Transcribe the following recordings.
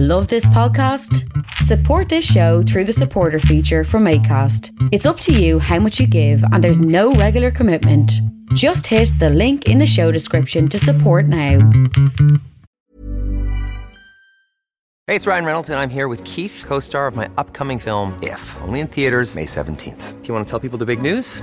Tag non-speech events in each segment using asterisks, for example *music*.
Love this podcast? Support this show through the supporter feature from ACAST. It's up to you how much you give, and there's no regular commitment. Just hit the link in the show description to support now. Hey, it's Ryan Reynolds, and I'm here with Keith, co star of my upcoming film, If, only in theaters, May 17th. Do you want to tell people the big news?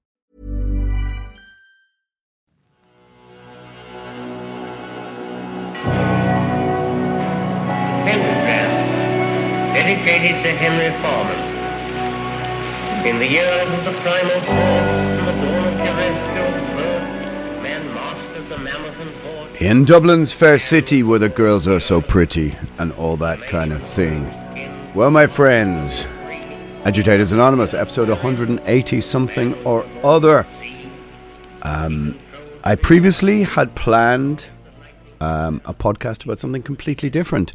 Dedicated to Henry Foreman. In the years of the primal force the dawn of terrestrial. In Dublin's fair city where the girls are so pretty and all that kind of thing. Well, my friends, Agitators Anonymous, episode 180 something or other. Um, I previously had planned um, a podcast about something completely different.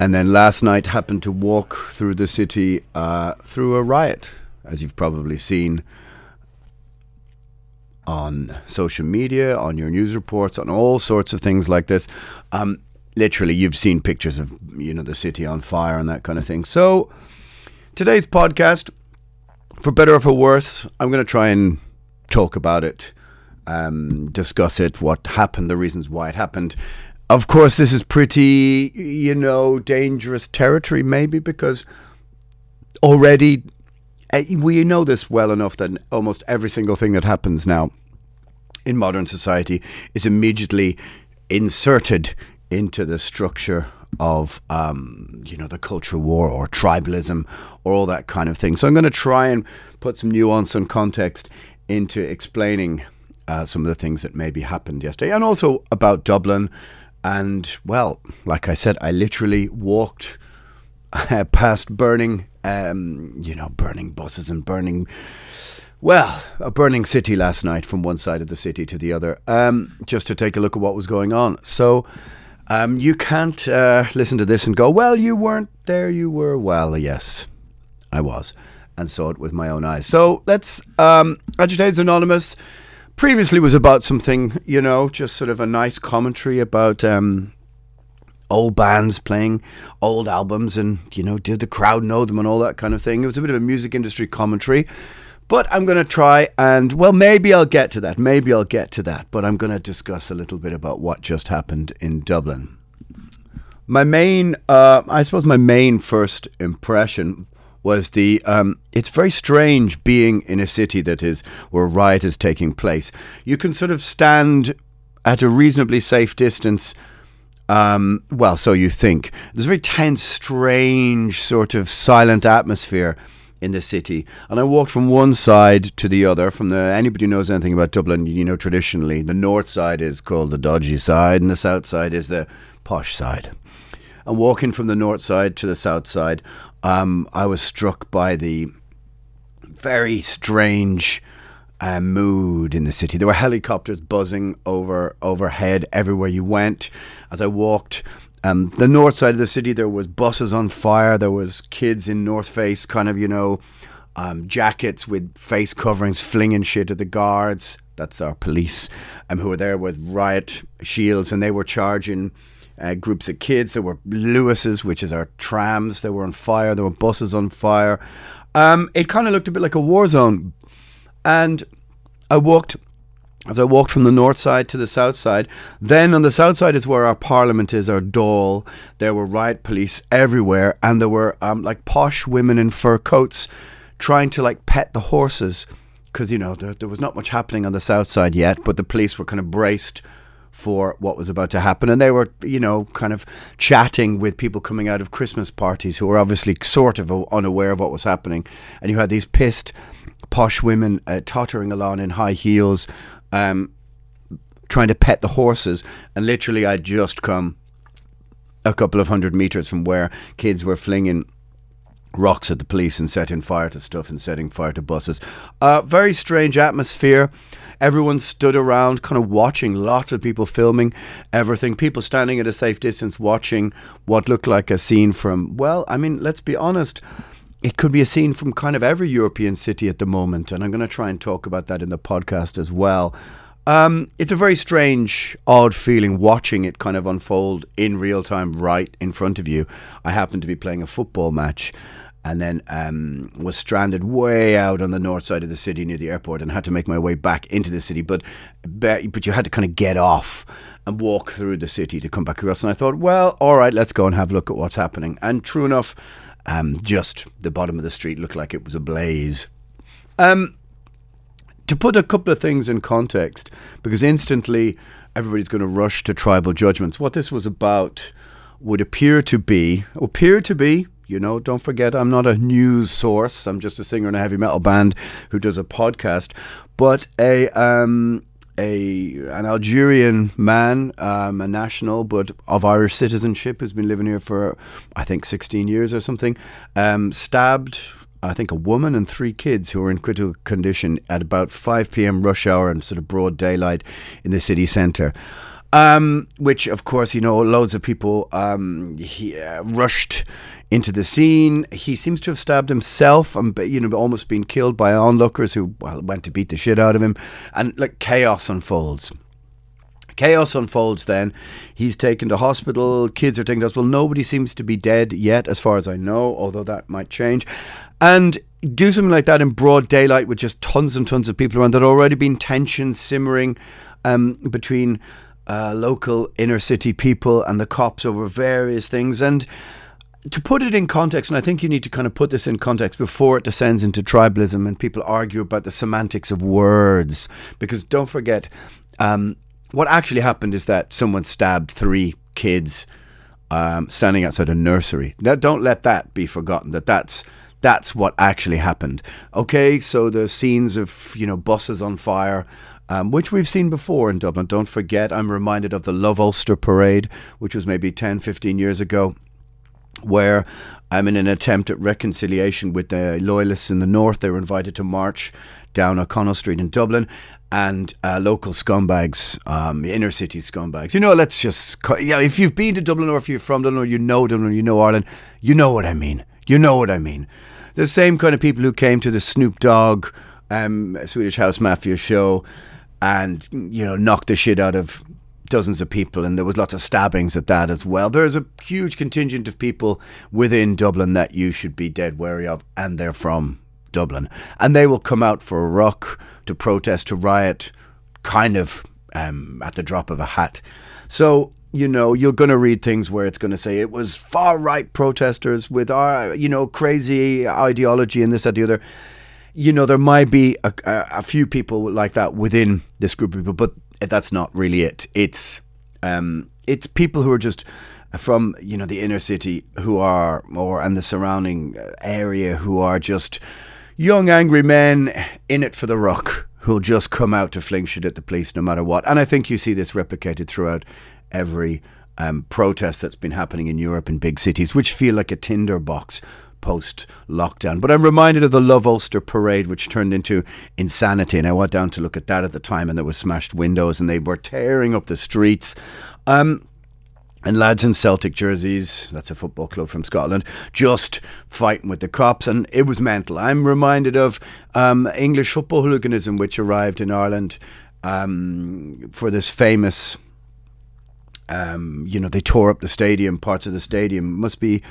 And then last night happened to walk through the city uh, through a riot, as you've probably seen on social media, on your news reports, on all sorts of things like this. Um, literally, you've seen pictures of you know the city on fire and that kind of thing. So today's podcast, for better or for worse, I'm going to try and talk about it, um, discuss it, what happened, the reasons why it happened. Of course, this is pretty, you know, dangerous territory, maybe because already uh, we know this well enough that almost every single thing that happens now in modern society is immediately inserted into the structure of um, you know the culture war or tribalism or all that kind of thing. So I'm going to try and put some nuance and context into explaining uh, some of the things that maybe happened yesterday, and also about Dublin. And well, like I said, I literally walked uh, past burning, um, you know, burning buses and burning well, a burning city last night from one side of the city to the other, um, just to take a look at what was going on. So um, you can't uh, listen to this and go, well, you weren't there, you were. Well, yes, I was, and saw it with my own eyes. So let's, um, Agitators Anonymous previously was about something, you know, just sort of a nice commentary about. Um, old bands playing old albums and you know did the crowd know them and all that kind of thing it was a bit of a music industry commentary but I'm going to try and, well, maybe I'll get to that. Maybe I'll get to that. But I'm going to discuss a little bit about what just happened in Dublin. My main, uh, I suppose, my main first impression was the. Um, it's very strange being in a city that is where riot is taking place. You can sort of stand at a reasonably safe distance. Um, well, so you think. There's a very tense, strange, sort of silent atmosphere in the city. And I walked from one side to the other. From the anybody who knows anything about Dublin, you know traditionally the north side is called the dodgy side, and the south side is the posh side. And walking from the north side to the south side, um, I was struck by the very strange uh, mood in the city. There were helicopters buzzing over overhead everywhere you went. As I walked, um, the north side of the city, there was buses on fire. There was kids in North Face, kind of you know, um, jackets with face coverings, flinging shit at the guards. That's our police, um, who were there with riot shields, and they were charging uh, groups of kids. There were Luases, which is our trams. They were on fire. There were buses on fire. Um, it kind of looked a bit like a war zone, and I walked as I walked from the north side to the south side, then on the south side is where our parliament is, our Dáil. There were riot police everywhere, and there were um, like posh women in fur coats trying to like pet the horses because you know there, there was not much happening on the south side yet, but the police were kind of braced for what was about to happen, and they were you know kind of chatting with people coming out of Christmas parties who were obviously sort of unaware of what was happening, and you had these pissed posh women uh, tottering along in high heels. Um, trying to pet the horses, and literally, I'd just come a couple of hundred meters from where kids were flinging rocks at the police and setting fire to stuff and setting fire to buses. Uh, very strange atmosphere. Everyone stood around, kind of watching. Lots of people filming everything. People standing at a safe distance, watching what looked like a scene from. Well, I mean, let's be honest. It could be a scene from kind of every European city at the moment, and I'm going to try and talk about that in the podcast as well. Um, it's a very strange, odd feeling watching it kind of unfold in real time right in front of you. I happened to be playing a football match and then um, was stranded way out on the north side of the city near the airport and had to make my way back into the city. But but you had to kind of get off and walk through the city to come back across. And I thought, well, all right, let's go and have a look at what's happening. And true enough, um, just the bottom of the street looked like it was ablaze. Um, to put a couple of things in context, because instantly everybody's going to rush to tribal judgments. What this was about would appear to be, appear to be, you know, don't forget, I'm not a news source. I'm just a singer in a heavy metal band who does a podcast. But a um, a an Algerian man, um, a national, but of Irish citizenship, who's been living here for I think 16 years or something, um, stabbed I think, a woman and three kids who were in critical condition at about 5 p.m. rush hour and sort of broad daylight in the city centre. Um, which, of course, you know, loads of people um, he, uh, rushed into the scene. He seems to have stabbed himself and, you know, almost been killed by onlookers who well, went to beat the shit out of him. And, like, chaos unfolds. Chaos unfolds then. He's taken to hospital. Kids are taken to hospital. Nobody seems to be dead yet, as far as I know, although that might change. And do something like that in broad daylight with just tons and tons of people around. There'd already been tension simmering um, between uh, local inner city people and the cops over various things. And to put it in context, and I think you need to kind of put this in context before it descends into tribalism and people argue about the semantics of words. Because don't forget, um, what actually happened is that someone stabbed three kids um, standing outside a nursery. Now, don't let that be forgotten. That that's that's what actually happened. Okay, so the scenes of you know buses on fire. Um, which we've seen before in Dublin. Don't forget, I'm reminded of the Love Ulster Parade, which was maybe 10, 15 years ago, where I'm um, in an attempt at reconciliation with the loyalists in the north. They were invited to march down O'Connell Street in Dublin, and uh, local scumbags, um, inner city scumbags. You know, let's just, yeah, if you've been to Dublin or if you're from Dublin or you know Dublin or you know Ireland, you know what I mean. You know what I mean. The same kind of people who came to the Snoop Dogg um, Swedish House Mafia show and, you know, knocked the shit out of dozens of people, and there was lots of stabbings at that as well. There's a huge contingent of people within Dublin that you should be dead wary of, and they're from Dublin, and they will come out for a rock to protest, to riot, kind of um, at the drop of a hat. So you know, you're going to read things where it's going to say it was far right protesters with our, you know, crazy ideology and this, that, the other. You know, there might be a, a, few people like that within this group of people, but that's not really it. It's um, it's people who are just from you know the inner city who are or and the surrounding area who are just young angry men in it for the rock who'll just come out to fling shit at the police no matter what. And I think you see this replicated throughout every um, protest that's been happening in Europe in big cities, which feel like a tinderbox post lockdown. But I'm reminded of the Love Ulster parade, which turned into insanity. And I went down to look at that at the time, and there was smashed windows, and they were tearing up the streets. Um, and lads in Celtic jerseys, that's a football club from Scotland, just fighting with the cops, and it was mental. I'm reminded of um, English football hooliganism, which arrived in Ireland um, for this famous um, you know, they tore up the stadium, parts of the stadium. Must be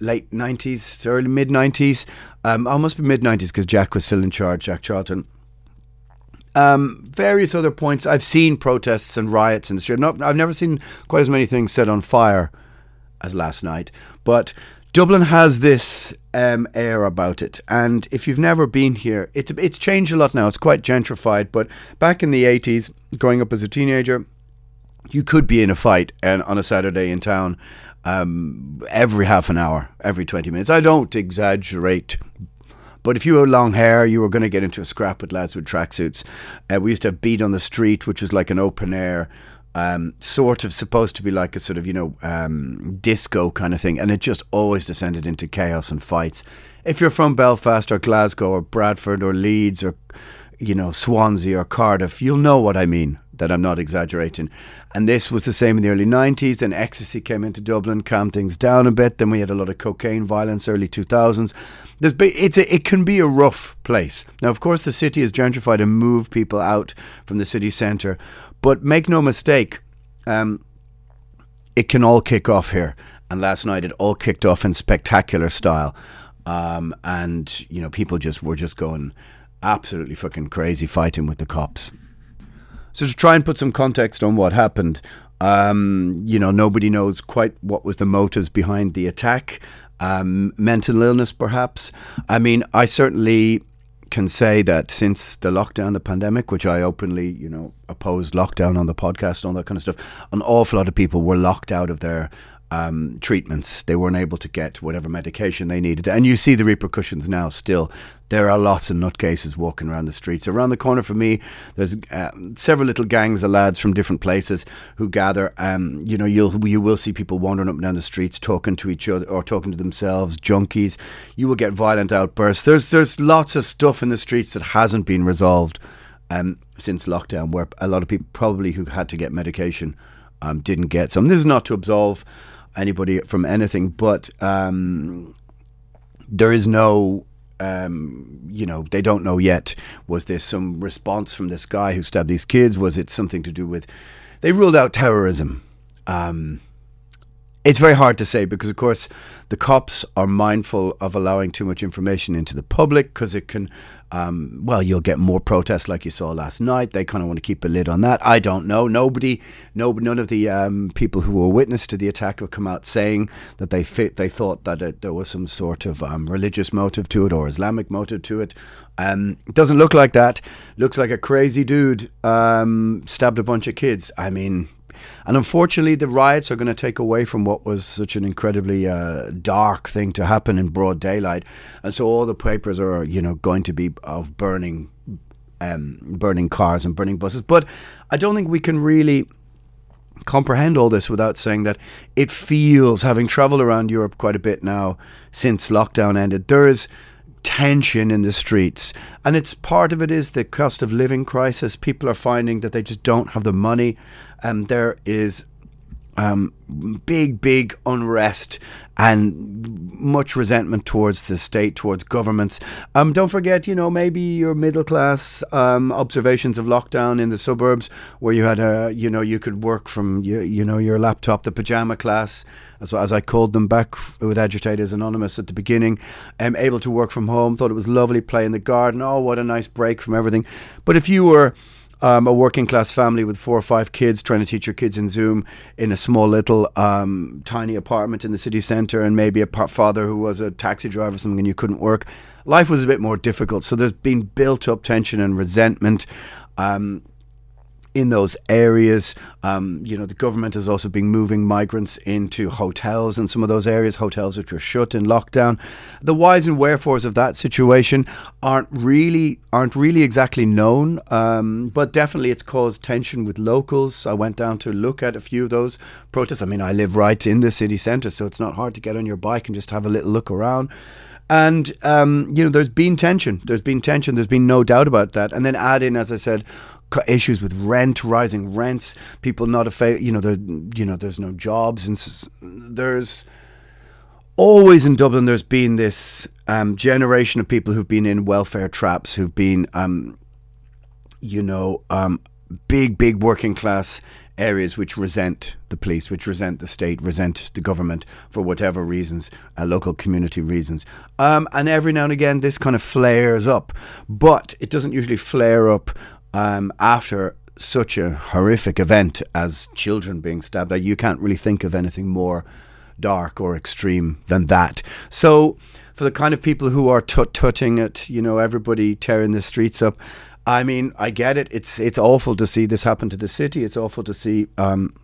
late 90s, early mid 90s. Um, oh, must be mid 90s because Jack was still in charge, Jack Charlton. Um, various other points. I've seen protests and riots in the street. Not, I've never seen quite as many things set on fire as last night. But Dublin has this um, air about it, and if you've never been here, it's it's changed a lot now. It's quite gentrified, but back in the '80s, growing up as a teenager, you could be in a fight and on a Saturday in town um, every half an hour, every 20 minutes. I don't exaggerate. But if you had long hair, you were going to get into a scrap with lads with tracksuits. Uh, we used to have Beat on the Street, which was like an open air, um, sort of supposed to be like a sort of, you know, um, disco kind of thing. And it just always descended into chaos and fights. If you're from Belfast or Glasgow or Bradford or Leeds or, you know, Swansea or Cardiff, you'll know what I mean that I'm not exaggerating. And this was the same in the early 90s. Then ecstasy came into Dublin, calmed things down a bit. Then we had a lot of cocaine violence, early 2000s. There's it's a, it can be a rough place. Now, of course, the city is gentrified and moved people out from the city centre. But make no mistake, um, it can all kick off here. And last night it all kicked off in spectacular style. Um, and, you know, people just were just going absolutely fucking crazy fighting with the cops. So to try and put some context on what happened, um, you know, nobody knows quite what was the motives behind the attack. Um, mental illness, perhaps. I mean, I certainly can say that since the lockdown, the pandemic, which I openly, you know, opposed lockdown on the podcast, and all that kind of stuff, an awful lot of people were locked out of their um, treatments. They weren't able to get whatever medication they needed. And you see the repercussions now still. There are lots of nutcases walking around the streets. Around the corner from me, there's uh, several little gangs of lads from different places who gather. Um, you know, you'll you will see people wandering up and down the streets talking to each other or talking to themselves. Junkies. You will get violent outbursts. There's there's lots of stuff in the streets that hasn't been resolved um, since lockdown, where a lot of people probably who had to get medication um, didn't get some. This is not to absolve anybody from anything, but um, there is no. Um, you know, they don't know yet. Was there some response from this guy who stabbed these kids? Was it something to do with? They ruled out terrorism. Um, it's very hard to say because, of course, the cops are mindful of allowing too much information into the public because it can, um, well, you'll get more protests like you saw last night. They kind of want to keep a lid on that. I don't know. Nobody, no, none of the um, people who were witness to the attack have come out saying that they fit, they thought that it, there was some sort of um, religious motive to it or Islamic motive to it. Um, it doesn't look like that. Looks like a crazy dude um, stabbed a bunch of kids. I mean, and unfortunately, the riots are going to take away from what was such an incredibly uh, dark thing to happen in broad daylight. And so all the papers are, you know, going to be of burning, um, burning cars and burning buses. But I don't think we can really comprehend all this without saying that it feels, having traveled around Europe quite a bit now since lockdown ended, there is tension in the streets. And it's part of it is the cost of living crisis. People are finding that they just don't have the money and there is um, big, big unrest and much resentment towards the state, towards governments. Um, don't forget, you know, maybe your middle class um, observations of lockdown in the suburbs, where you had a, you know, you could work from, you, you know, your laptop, the pajama class, as, as I called them back with Agitators Anonymous at the beginning, um, able to work from home, thought it was lovely, play in the garden. Oh, what a nice break from everything. But if you were um, a working class family with four or five kids trying to teach your kids in Zoom in a small little um, tiny apartment in the city centre, and maybe a father who was a taxi driver or something, and you couldn't work. Life was a bit more difficult, so there's been built up tension and resentment. Um, in those areas. Um, you know, the government has also been moving migrants into hotels in some of those areas, hotels which were shut in lockdown. The whys and wherefores of that situation aren't really aren't really exactly known, um, but definitely it's caused tension with locals. I went down to look at a few of those protests. I mean, I live right in the city centre, so it's not hard to get on your bike and just have a little look around. And, um, you know, there's been tension. There's been tension. There's been no doubt about that. And then add in, as I said, issues with rent, rising rents, people not a you know, there, you know, there's no jobs, and there's always in Dublin. There's been this um, generation of people who've been in welfare traps, who've been, um, you know, um, big, big working class areas which resent the police, which resent the state, resent the government for whatever reasons, uh, local community reasons. Um, and every now and again, this kind of flares up, but it doesn't usually flare up um, after such a horrific event as children being stabbed. You can't really think of anything more dark or extreme than that. So, for the kind of people who are tut tutting it, you know, everybody tearing the streets up. I mean, I get it. It's it's awful to see this happen to the city. It's awful to see, um,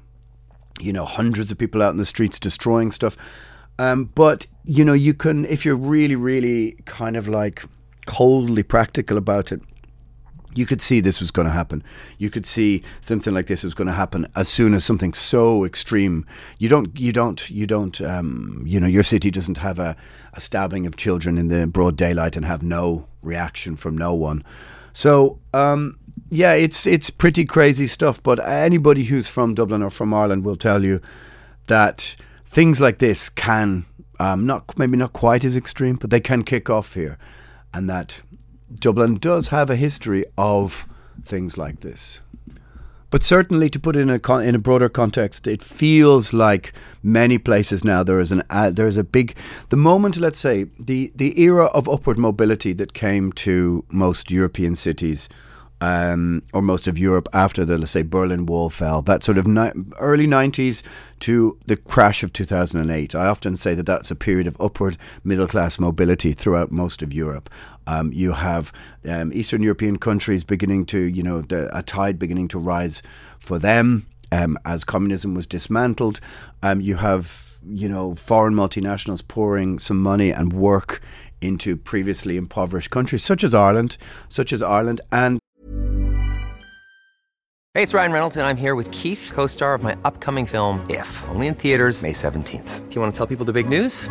you know, hundreds of people out in the streets destroying stuff. Um, but you know, you can if you're really, really kind of like coldly practical about it you could see this was going to happen. You could see something like this was going to happen as soon as something so extreme. You don't, you don't, you don't. Um, you know, your city doesn't have a, a stabbing of children in the broad daylight and have no reaction from no one. So, um, yeah, it's it's pretty crazy stuff. But anybody who's from Dublin or from Ireland will tell you that things like this can um, not maybe not quite as extreme, but they can kick off here, and that Dublin does have a history of things like this. But certainly, to put it in a con- in a broader context, it feels like many places now there is an uh, there is a big the moment. Let's say the the era of upward mobility that came to most European cities um, or most of Europe after the, let's say, Berlin Wall fell, that sort of ni- early 90s to the crash of 2008. I often say that that's a period of upward middle class mobility throughout most of Europe. Um, you have um, Eastern European countries beginning to, you know, the, a tide beginning to rise for them um, as communism was dismantled. Um, you have, you know, foreign multinationals pouring some money and work into previously impoverished countries such as Ireland, such as Ireland, and Hey, it's Ryan Reynolds, and I'm here with Keith, co star of my upcoming film, If, only in theaters, May 17th. Do you want to tell people the big news?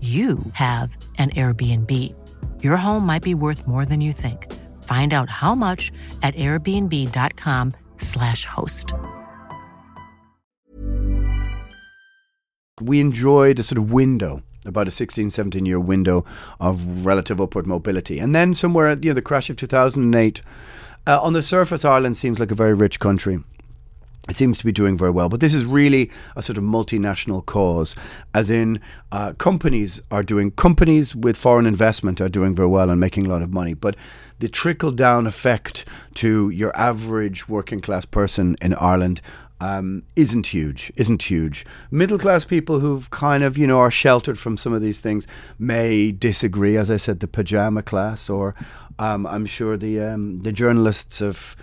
you have an Airbnb. Your home might be worth more than you think. Find out how much at airbnb.com/slash host. we enjoyed a sort of window about a 16 17 year window of relative upward mobility and then somewhere at you know the crash of 2008 uh, on the surface ireland seems like a very rich country it seems to be doing very well, but this is really a sort of multinational cause, as in uh, companies are doing companies with foreign investment are doing very well and making a lot of money, but the trickle down effect to your average working class person in Ireland um, isn't huge, isn't huge. Middle class people who've kind of, you know, are sheltered from some of these things may disagree. As I said, the pajama class, or um, I'm sure the um, the journalists of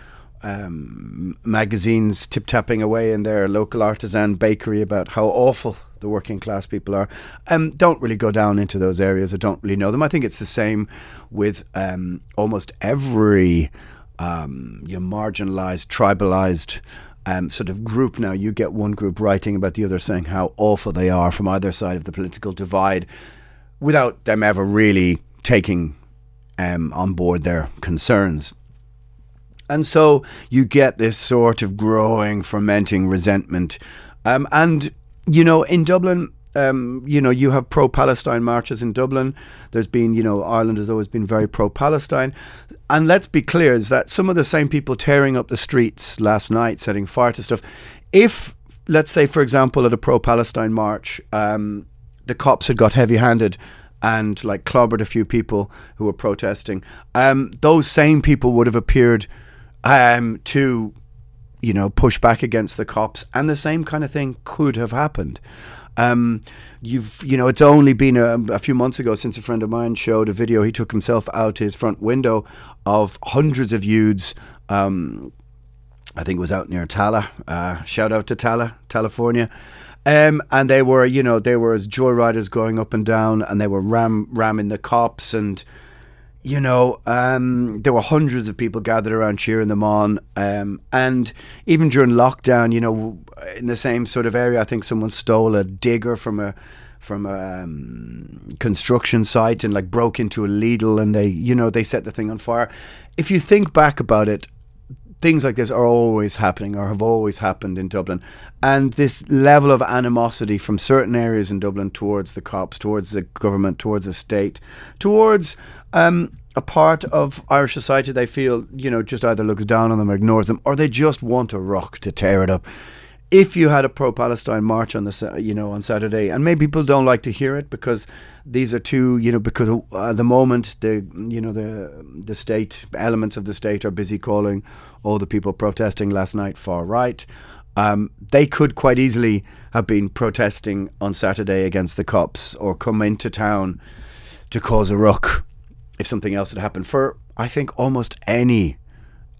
um, magazines tip tapping away in their local artisan bakery about how awful the working class people are. Um, don't really go down into those areas. I don't really know them. I think it's the same with um, almost every um, you know, marginalized, tribalized um, sort of group now. You get one group writing about the other saying how awful they are from either side of the political divide without them ever really taking um, on board their concerns. And so you get this sort of growing, fermenting resentment. Um, and, you know, in Dublin, um, you know, you have pro Palestine marches in Dublin. There's been, you know, Ireland has always been very pro Palestine. And let's be clear is that some of the same people tearing up the streets last night, setting fire to stuff, if, let's say, for example, at a pro Palestine march, um, the cops had got heavy handed and like clobbered a few people who were protesting, um, those same people would have appeared um, to, you know, push back against the cops, and the same kind of thing could have happened. Um, you've, you know, it's only been a, a, few months ago since a friend of mine showed a video. He took himself out his front window of hundreds of youths. Um, I think it was out near Tallaght. Uh, shout out to Tallaght, California. Um, and they were, you know, they were as joyriders going up and down, and they were ram ramming the cops, and you know, um, there were hundreds of people gathered around cheering them on. Um, and even during lockdown, you know, in the same sort of area, I think someone stole a digger from a from a um, construction site and like broke into a Lidl, and they, you know, they set the thing on fire. If you think back about it, things like this are always happening or have always happened in Dublin. And this level of animosity from certain areas in Dublin towards the cops, towards the government, towards the state, towards um, a part of Irish society they feel, you know, just either looks down on them, ignores them, or they just want a rock to tear it up. If you had a pro-Palestine march on the, you know, on Saturday, and maybe people don't like to hear it because these are two, you know, because at the moment the, you know, the the state elements of the state are busy calling all the people protesting last night far right. Um, they could quite easily have been protesting on Saturday against the cops or come into town to cause a ruck if something else had happened for I think almost any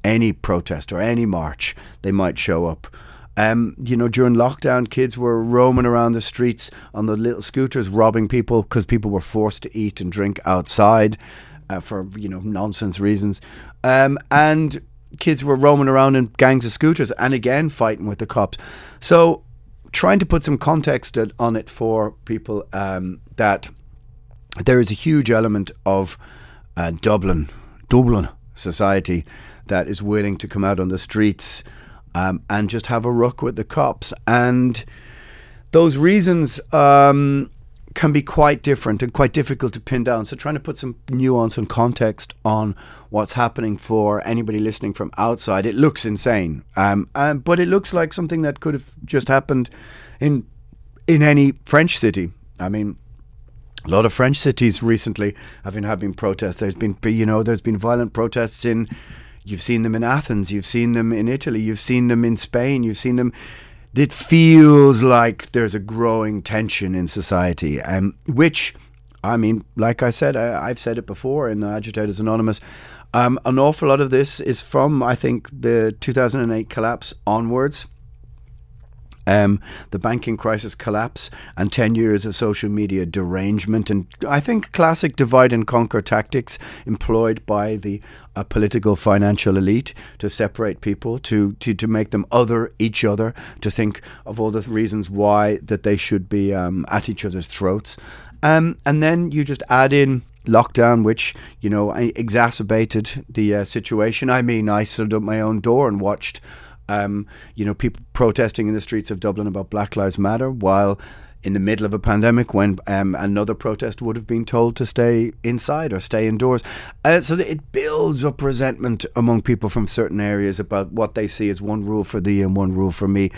any protest or any march they might show up. Um, you know, during lockdown, kids were roaming around the streets on the little scooters, robbing people because people were forced to eat and drink outside uh, for you know nonsense reasons. Um, and kids were roaming around in gangs of scooters and again fighting with the cops. So, trying to put some context on it for people um, that there is a huge element of uh, Dublin, Dublin society that is willing to come out on the streets um, and just have a ruck with the cops. And those reasons um, can be quite different and quite difficult to pin down. So, trying to put some nuance and context on what's happening for anybody listening from outside, it looks insane. Um, um but it looks like something that could have just happened in in any French city. I mean, a lot of French cities recently have been having protests. There's been, you know, there's been violent protests in. You've seen them in Athens. You've seen them in Italy. You've seen them in Spain. You've seen them. It feels like there's a growing tension in society, um, which, I mean, like I said, I, have said it before in the Agitators Anonymous. Um, an awful lot of this is from, I think, the 2008 collapse onwards um, the banking crisis collapse and 10 years of social media derangement and I think classic divide and conquer tactics employed by the uh, political financial elite to separate people, to, to, to make them other each other, to think of all the reasons why that they should be um, at each other's throats. Um, and then you just add in lockdown, which you know exacerbated the uh, situation. I mean, I stood up my own door and watched um, you know, people protesting in the streets of Dublin about Black Lives Matter, while in the middle of a pandemic when um, another protest would have been told to stay inside or stay indoors. Uh, so it builds up resentment among people from certain areas about what they see as one rule for thee and one rule for me.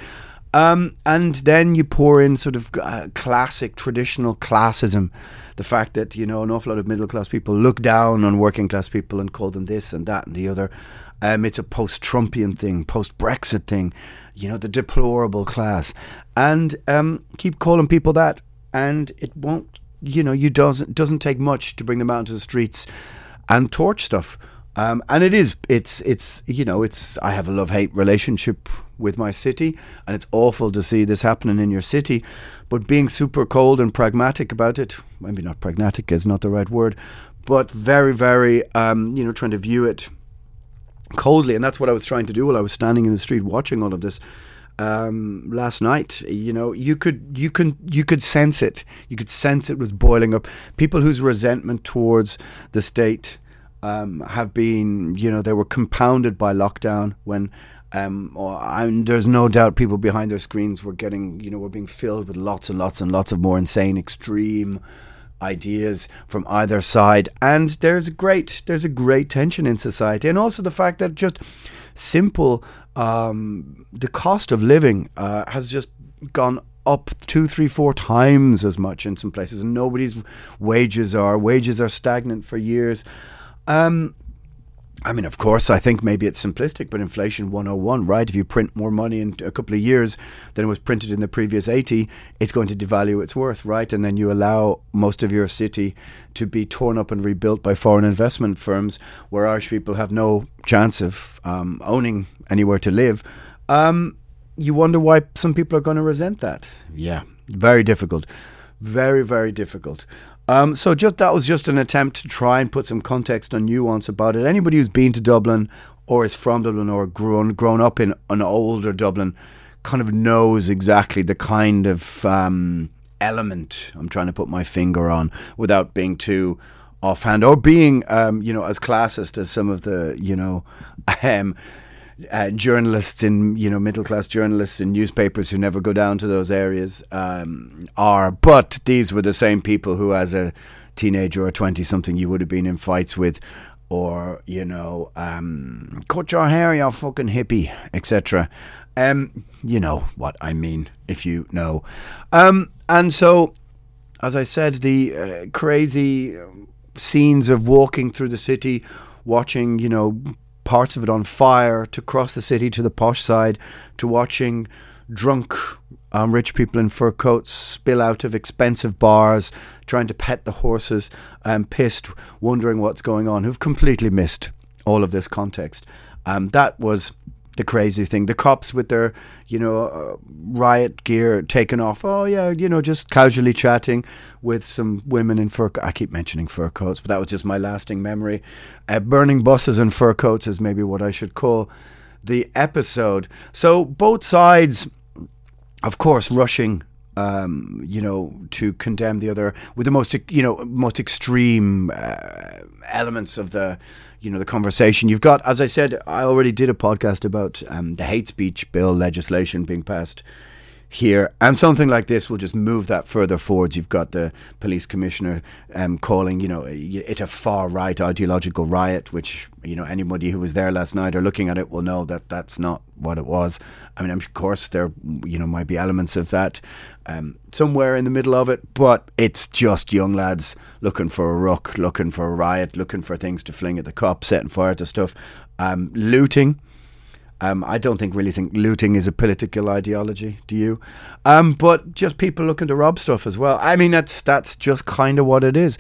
Um, and then you pour in sort of uh, classic traditional classism, the fact that you know an awful lot of middle class people look down on working class people and call them this and that and the other. Um, it's a post Trumpian thing, post Brexit thing, you know, the deplorable class. And um, keep calling people that, and it won't, you know, you doesn't doesn't take much to bring them out into the streets and torch stuff. Um, and it is, it's, it's, you know, it's. I have a love hate relationship with my city, and it's awful to see this happening in your city. But being super cold and pragmatic about it, maybe not pragmatic is not the right word, but very, very, um, you know, trying to view it coldly, and that's what I was trying to do while I was standing in the street watching all of this. Um, last night, you know, you could you can you could sense it. You could sense it was boiling up. People whose resentment towards the state um, have been, you know, they were compounded by lockdown when. Um, or, and there's no doubt people behind their screens were getting, you know, were being filled with lots and lots and lots of more insane, extreme ideas from either side. And there's a great, there's a great tension in society, and also the fact that just simple, um, the cost of living uh, has just gone up two, three, four times as much in some places, and nobody's wages are wages are stagnant for years. Um, I mean, of course, I think maybe it's simplistic, but inflation 101, right? If you print more money in a couple of years than it was printed in the previous 80, it's going to devalue its worth, right? And then you allow most of your city to be torn up and rebuilt by foreign investment firms where Irish people have no chance of um, owning anywhere to live. Um, you wonder why some people are going to resent that. Yeah, very difficult. Very, very difficult. Um, so just that was just an attempt to try and put some context and nuance about it. Anybody who's been to Dublin or is from Dublin or grown grown up in an older Dublin kind of knows exactly the kind of um, element I'm trying to put my finger on without being too offhand or being um, you know as classist as some of the you know *laughs* um, uh, journalists in you know middle class journalists in newspapers who never go down to those areas um, are. But these were the same people who, as a teenager or twenty something, you would have been in fights with, or you know, um, cut your hair, you're fucking hippie, etc. Um, you know what I mean if you know. Um, and so, as I said, the uh, crazy scenes of walking through the city, watching you know parts of it on fire, to cross the city to the posh side, to watching drunk um, rich people in fur coats spill out of expensive bars, trying to pet the horses, um, pissed, wondering what's going on, who've completely missed all of this context. Um, that was the crazy thing. The cops with their, you know, uh, riot gear taken off. Oh yeah, you know, just casually chatting with some women in fur. Co- I keep mentioning fur coats, but that was just my lasting memory. Uh, burning buses in fur coats is maybe what I should call the episode. So both sides, of course, rushing. Um, you know, to condemn the other with the most, you know, most extreme uh, elements of the you know the conversation. You've got as i said i already did a podcast about um, the hate speech bill legislation being passed here. And something like this will just move that further forwards. You've got the police commissioner um, calling you know it a far right ideological riot which you know anybody who was there last night or looking at it will know that that's not what it was. I mean of course there you know might be elements of that um, somewhere in the middle of it, but it's just young lads looking for a ruck, looking for a riot, looking for things to fling at the cops, setting fire to stuff, um, looting. Um, I don't think really think looting is a political ideology. Do you? Um, but just people looking to rob stuff as well. I mean, that's that's just kind of what it is.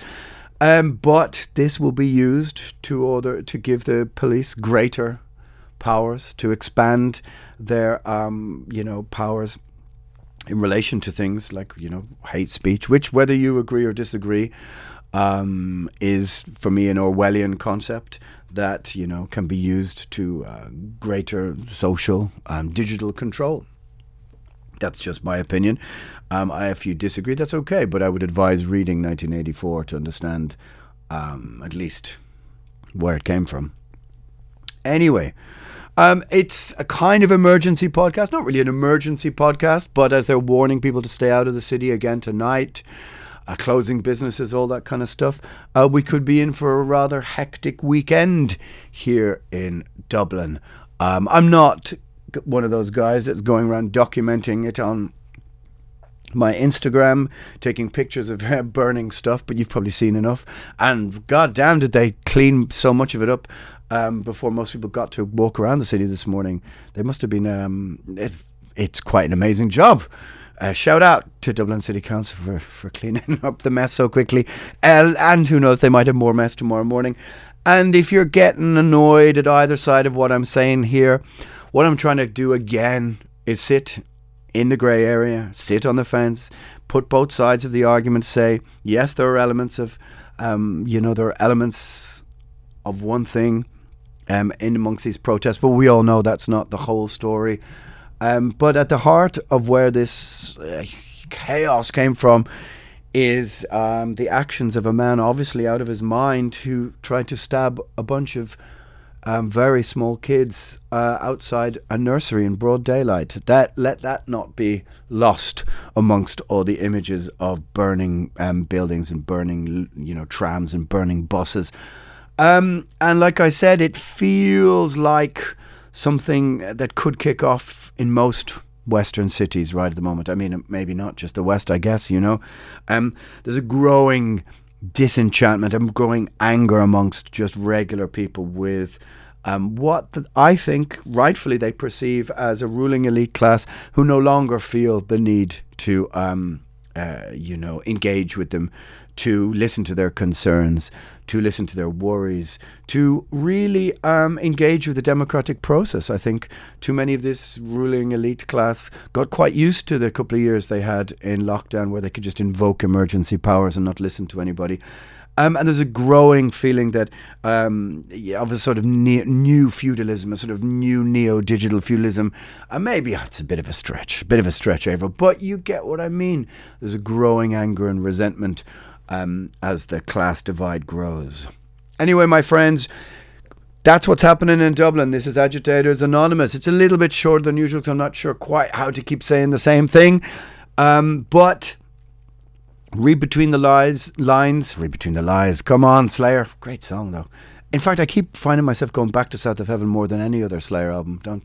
Um, but this will be used to order to give the police greater powers to expand their um, you know powers in relation to things like you know hate speech, which whether you agree or disagree, um, is for me an Orwellian concept that you know can be used to uh, greater social and digital control. That's just my opinion. Um, I, if you disagree, that's okay, but I would advise reading 1984 to understand um, at least where it came from. Anyway, um, it's a kind of emergency podcast, not really an emergency podcast, but as they're warning people to stay out of the city again tonight, uh, closing businesses, all that kind of stuff, uh, we could be in for a rather hectic weekend here in Dublin. Um, I'm not one of those guys that's going around documenting it on my Instagram, taking pictures of *laughs* burning stuff, but you've probably seen enough. And god damn, did they clean so much of it up um, before most people got to walk around the city this morning. They must have been. Um, it's it's quite an amazing job. Uh, shout out to Dublin City Council for, for cleaning *laughs* up the mess so quickly. Uh, and who knows, they might have more mess tomorrow morning. And if you're getting annoyed at either side of what I'm saying here, what I'm trying to do again is sit in the grey area, sit on the fence, put both sides of the argument, say, yes, there are elements of, um, you know, there are elements of one thing um, in amongst these protests, but we all know that's not the whole story. Um, but at the heart of where this uh, chaos came from is um, the actions of a man obviously out of his mind who tried to stab a bunch of um, very small kids uh, outside a nursery in broad daylight. That let that not be lost amongst all the images of burning um, buildings and burning, you know, trams and burning buses. Um, and like I said, it feels like something that could kick off in most Western cities right at the moment. I mean, maybe not just the West, I guess, you know. Um, there's a growing disenchantment and growing anger amongst just regular people with um, what the, I think rightfully they perceive as a ruling elite class who no longer feel the need to, um, uh, you know, engage with them, to listen to their concerns, to listen to their worries, to really um, engage with the democratic process. I think too many of this ruling elite class got quite used to the couple of years they had in lockdown where they could just invoke emergency powers and not listen to anybody. Um, and there's a growing feeling that um, of a sort of ne- new feudalism, a sort of new neo-digital feudalism. Maybe it's a bit of a stretch, a bit of a stretch, Ava, but you get what I mean. There's a growing anger and resentment um, as the class divide grows. Anyway, my friends, that's what's happening in Dublin. This is Agitators Anonymous. It's a little bit shorter than usual, so I'm not sure quite how to keep saying the same thing. Um, but read between the lies, lines, read between the lies. Come on, Slayer. Great song, though. In fact, I keep finding myself going back to South of Heaven more than any other Slayer album. Don't.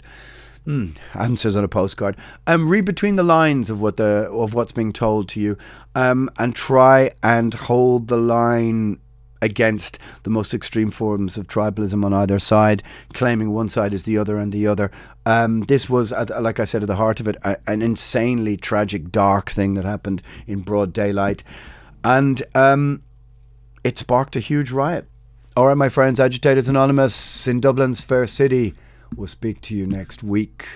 Mm, answers on a postcard. Um, read between the lines of what the of what's being told to you, um, and try and hold the line against the most extreme forms of tribalism on either side, claiming one side is the other and the other. Um, this was, like I said, at the heart of it, a, an insanely tragic, dark thing that happened in broad daylight, and um, it sparked a huge riot. All right, my friends, Agitators Anonymous in Dublin's Fair City. We'll speak to you next week.